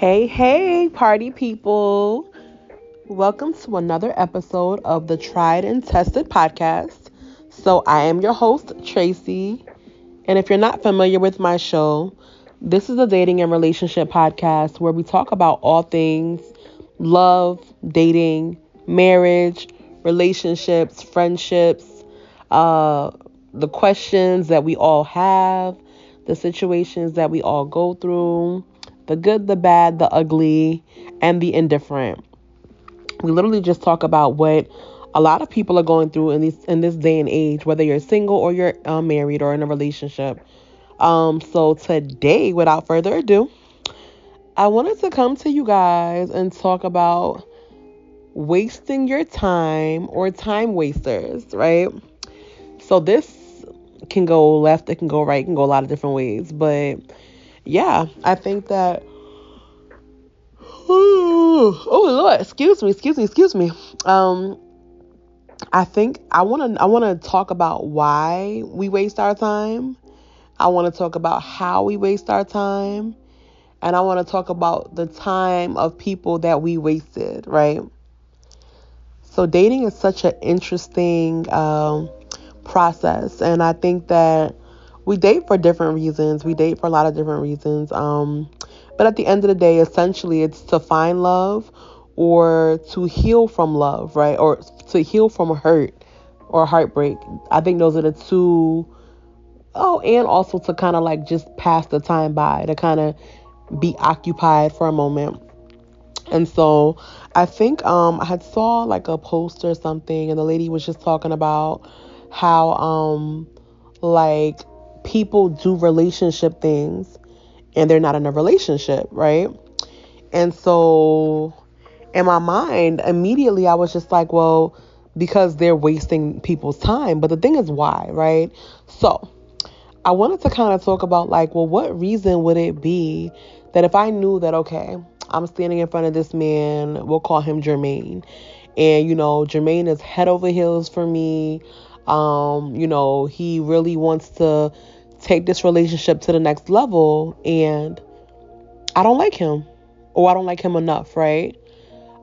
Hey, hey, party people. Welcome to another episode of the Tried and Tested podcast. So, I am your host, Tracy. And if you're not familiar with my show, this is a dating and relationship podcast where we talk about all things love, dating, marriage, relationships, friendships, uh, the questions that we all have, the situations that we all go through the good, the bad, the ugly, and the indifferent. We literally just talk about what a lot of people are going through in this in this day and age, whether you're single or you're uh, married or in a relationship. Um, so today, without further ado, I wanted to come to you guys and talk about wasting your time or time wasters, right? So this can go left, it can go right, it can go a lot of different ways, but yeah, I think that. Oh Lord, excuse me, excuse me, excuse me. Um, I think I want to I want to talk about why we waste our time. I want to talk about how we waste our time, and I want to talk about the time of people that we wasted. Right. So dating is such an interesting um, process, and I think that we date for different reasons. We date for a lot of different reasons. Um, but at the end of the day, essentially, it's to find love or to heal from love, right? Or to heal from hurt or heartbreak. I think those are the two. Oh, and also to kind of like just pass the time by, to kind of be occupied for a moment. And so I think um, I had saw like a post or something, and the lady was just talking about how um, like people do relationship things and they're not in a relationship, right? And so in my mind, immediately I was just like, well, because they're wasting people's time. But the thing is, why, right? So I wanted to kind of talk about, like, well, what reason would it be that if I knew that, okay, I'm standing in front of this man, we'll call him Jermaine, and, you know, Jermaine is head over heels for me. Um, you know, he really wants to take this relationship to the next level and I don't like him or I don't like him enough, right?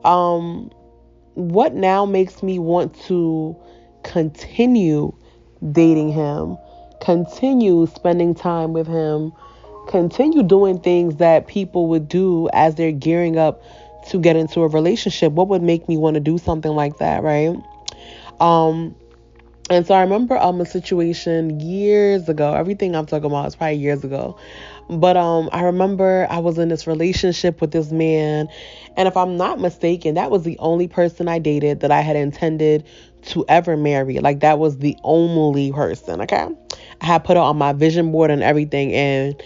Um what now makes me want to continue dating him, continue spending time with him, continue doing things that people would do as they're gearing up to get into a relationship? What would make me want to do something like that, right? Um and so I remember um a situation years ago. Everything I'm talking about is probably years ago. But um I remember I was in this relationship with this man and if I'm not mistaken, that was the only person I dated that I had intended to ever marry. Like that was the only person, okay? I had put it on my vision board and everything and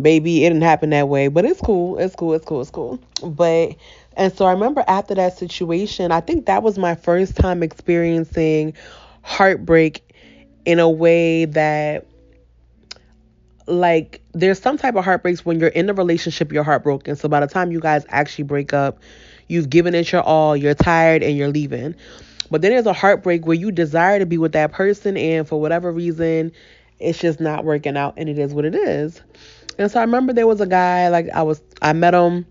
baby, it didn't happen that way, but it's cool. It's cool. It's cool. It's cool. But and so I remember after that situation, I think that was my first time experiencing heartbreak in a way that like there's some type of heartbreaks when you're in a relationship you're heartbroken. So by the time you guys actually break up you've given it your all you're tired and you're leaving. But then there's a heartbreak where you desire to be with that person and for whatever reason it's just not working out and it is what it is. And so i remember there was a guy like i was i met him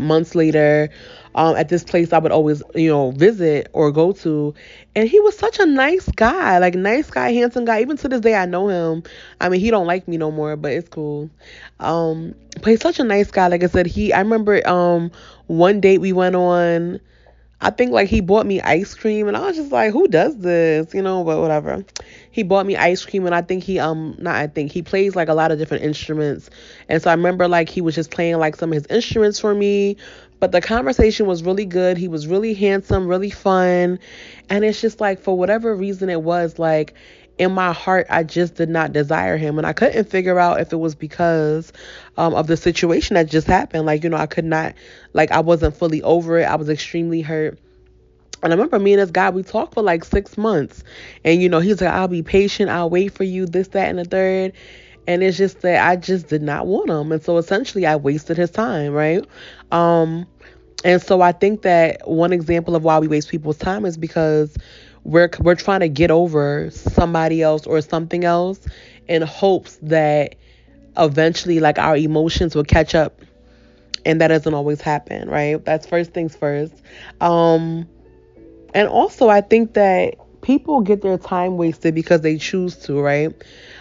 months later um, at this place I would always, you know, visit or go to. And he was such a nice guy, like nice guy, handsome guy. Even to this day, I know him. I mean, he don't like me no more, but it's cool. Um, but he's such a nice guy. Like I said, he. I remember um one date we went on. I think like he bought me ice cream and I was just like, who does this? You know, but whatever. He bought me ice cream and I think he um not I think he plays like a lot of different instruments. And so I remember like he was just playing like some of his instruments for me. But the conversation was really good. He was really handsome, really fun. And it's just like for whatever reason it was like in my heart, I just did not desire him. And I couldn't figure out if it was because um, of the situation that just happened. Like, you know, I could not, like, I wasn't fully over it. I was extremely hurt. And I remember me and this guy, we talked for like six months. And, you know, he's like, I'll be patient. I'll wait for you, this, that, and the third. And it's just that I just did not want him. And so essentially, I wasted his time, right? Um, and so I think that one example of why we waste people's time is because we're we're trying to get over somebody else or something else in hopes that eventually like our emotions will catch up and that doesn't always happen, right? That's first things first. Um, and also, I think that people get their time wasted because they choose to, right?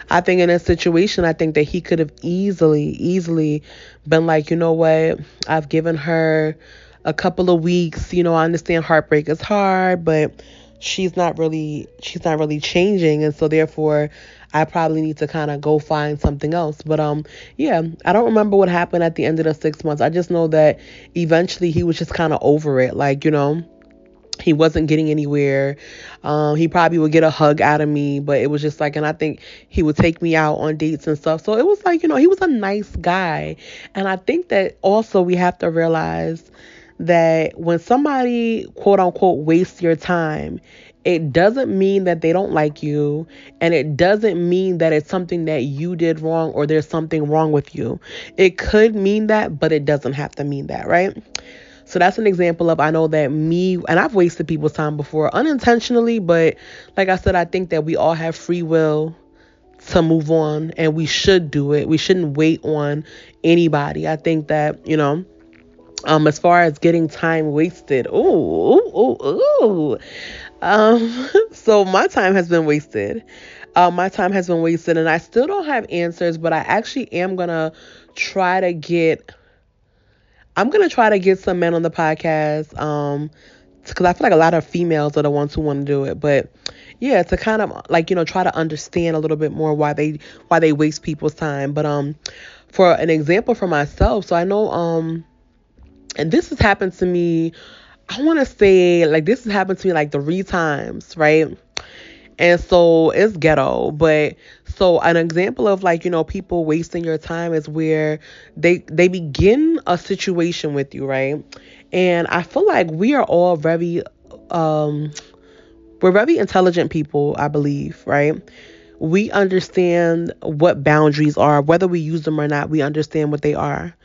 I think in a situation, I think that he could have easily, easily been like, you know what? I've given her a couple of weeks. You know, I understand heartbreak is hard, but she's not really she's not really changing and so therefore I probably need to kind of go find something else. But um yeah, I don't remember what happened at the end of the 6 months. I just know that eventually he was just kind of over it. Like, you know, he wasn't getting anywhere. Um, he probably would get a hug out of me, but it was just like, and I think he would take me out on dates and stuff. So it was like, you know, he was a nice guy. And I think that also we have to realize that when somebody quote unquote wastes your time, it doesn't mean that they don't like you and it doesn't mean that it's something that you did wrong or there's something wrong with you. It could mean that, but it doesn't have to mean that, right? So that's an example of I know that me and I've wasted people's time before unintentionally, but like I said, I think that we all have free will to move on and we should do it. We shouldn't wait on anybody. I think that, you know, um, as far as getting time wasted, ooh, ooh, ooh. Um, so my time has been wasted. Uh, my time has been wasted, and I still don't have answers, but I actually am gonna try to get. I'm gonna try to get some men on the podcast. Um, because I feel like a lot of females are the ones who want to do it, but yeah, to kind of like you know try to understand a little bit more why they why they waste people's time. But um, for an example for myself, so I know um and this has happened to me, I want to say, like, this has happened to me like three times, right? And so it's ghetto, but so an example of like, you know, people wasting your time is where they they begin a situation with you, right? And I feel like we are all very um we're very intelligent people, I believe, right? We understand what boundaries are, whether we use them or not, we understand what they are.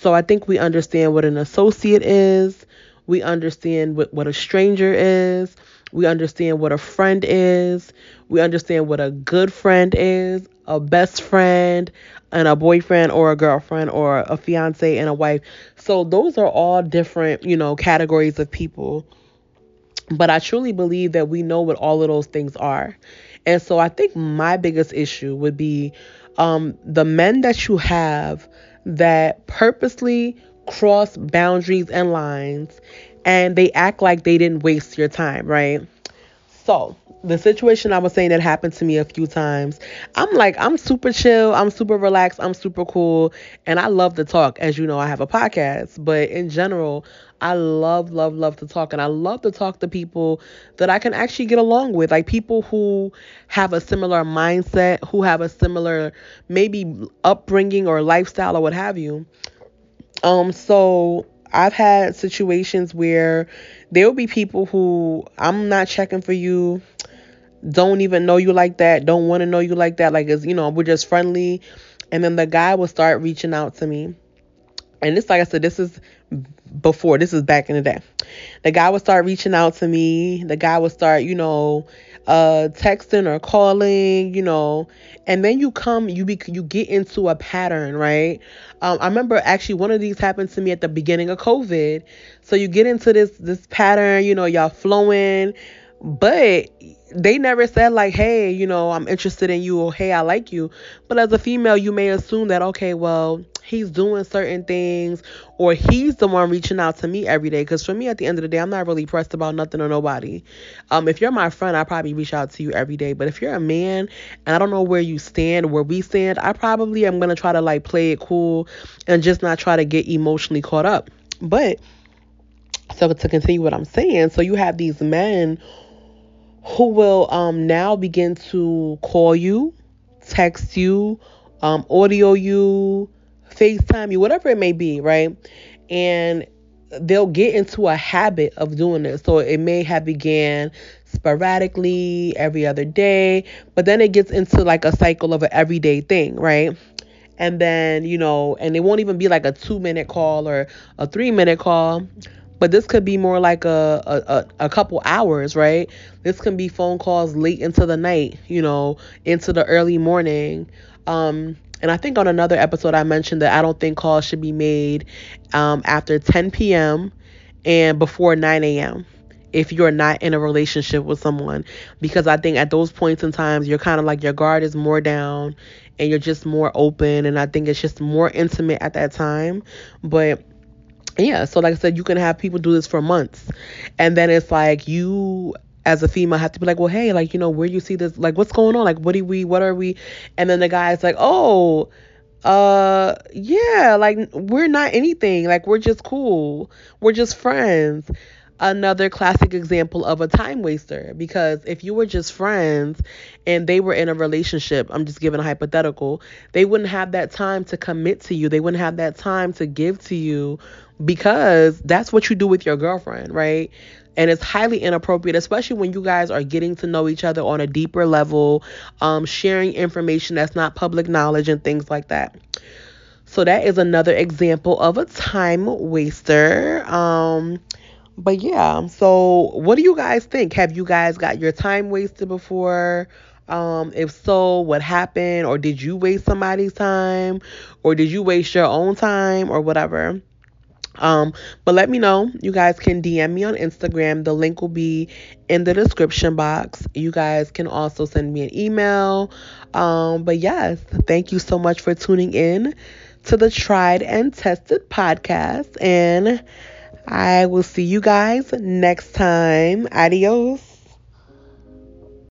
So I think we understand what an associate is. We understand what, what a stranger is. We understand what a friend is. We understand what a good friend is, a best friend, and a boyfriend or a girlfriend or a fiance and a wife. So those are all different, you know, categories of people. But I truly believe that we know what all of those things are. And so I think my biggest issue would be um, the men that you have that purposely cross boundaries and lines and they act like they didn't waste your time, right? So, the situation I was saying that happened to me a few times. I'm like, I'm super chill, I'm super relaxed, I'm super cool, and I love to talk. As you know, I have a podcast, but in general, I love, love, love to talk. And I love to talk to people that I can actually get along with, like people who have a similar mindset, who have a similar maybe upbringing or lifestyle or what have you. Um, so I've had situations where there will be people who I'm not checking for you, don't even know you like that, don't want to know you like that. Like, it's, you know, we're just friendly. And then the guy will start reaching out to me. And this, like I said, this is before. This is back in the day. The guy would start reaching out to me. The guy would start, you know, uh, texting or calling, you know, and then you come, you be, you get into a pattern, right? Um, I remember actually one of these happened to me at the beginning of COVID. So you get into this this pattern, you know, y'all flowing, but they never said like, hey, you know, I'm interested in you or hey, I like you. But as a female, you may assume that okay, well, he's doing certain things or he's the one reaching out to me every day. Because for me, at the end of the day, I'm not really pressed about nothing or nobody. Um, if you're my friend, I probably reach out to you every day. But if you're a man and I don't know where you stand, where we stand, I probably am gonna try to like play it cool and just not try to get emotionally caught up. But so to continue what I'm saying, so you have these men who will um, now begin to call you, text you, um, audio you, FaceTime you, whatever it may be, right? And they'll get into a habit of doing this. So it may have began sporadically every other day, but then it gets into like a cycle of an everyday thing, right? And then, you know, and it won't even be like a two minute call or a three minute call but this could be more like a, a, a couple hours, right? This can be phone calls late into the night, you know, into the early morning. Um, and I think on another episode I mentioned that I don't think calls should be made um, after 10 p.m. and before 9 a.m. if you're not in a relationship with someone because I think at those points in times you're kind of like your guard is more down and you're just more open and I think it's just more intimate at that time. But yeah, so like I said, you can have people do this for months. And then it's like you as a female have to be like, well, hey, like, you know, where you see this? Like, what's going on? Like, what do we, what are we? And then the guy's like, oh, uh, yeah, like, we're not anything. Like, we're just cool. We're just friends. Another classic example of a time waster because if you were just friends and they were in a relationship, I'm just giving a hypothetical, they wouldn't have that time to commit to you. They wouldn't have that time to give to you because that's what you do with your girlfriend, right? And it's highly inappropriate, especially when you guys are getting to know each other on a deeper level, um, sharing information that's not public knowledge and things like that. So that is another example of a time waster. Um, but yeah, so what do you guys think? Have you guys got your time wasted before? Um, if so, what happened? Or did you waste somebody's time? Or did you waste your own time or whatever? Um, but let me know. You guys can DM me on Instagram. The link will be in the description box. You guys can also send me an email. Um, but yes, thank you so much for tuning in to the Tried and Tested podcast. And I will see you guys next time. Adios.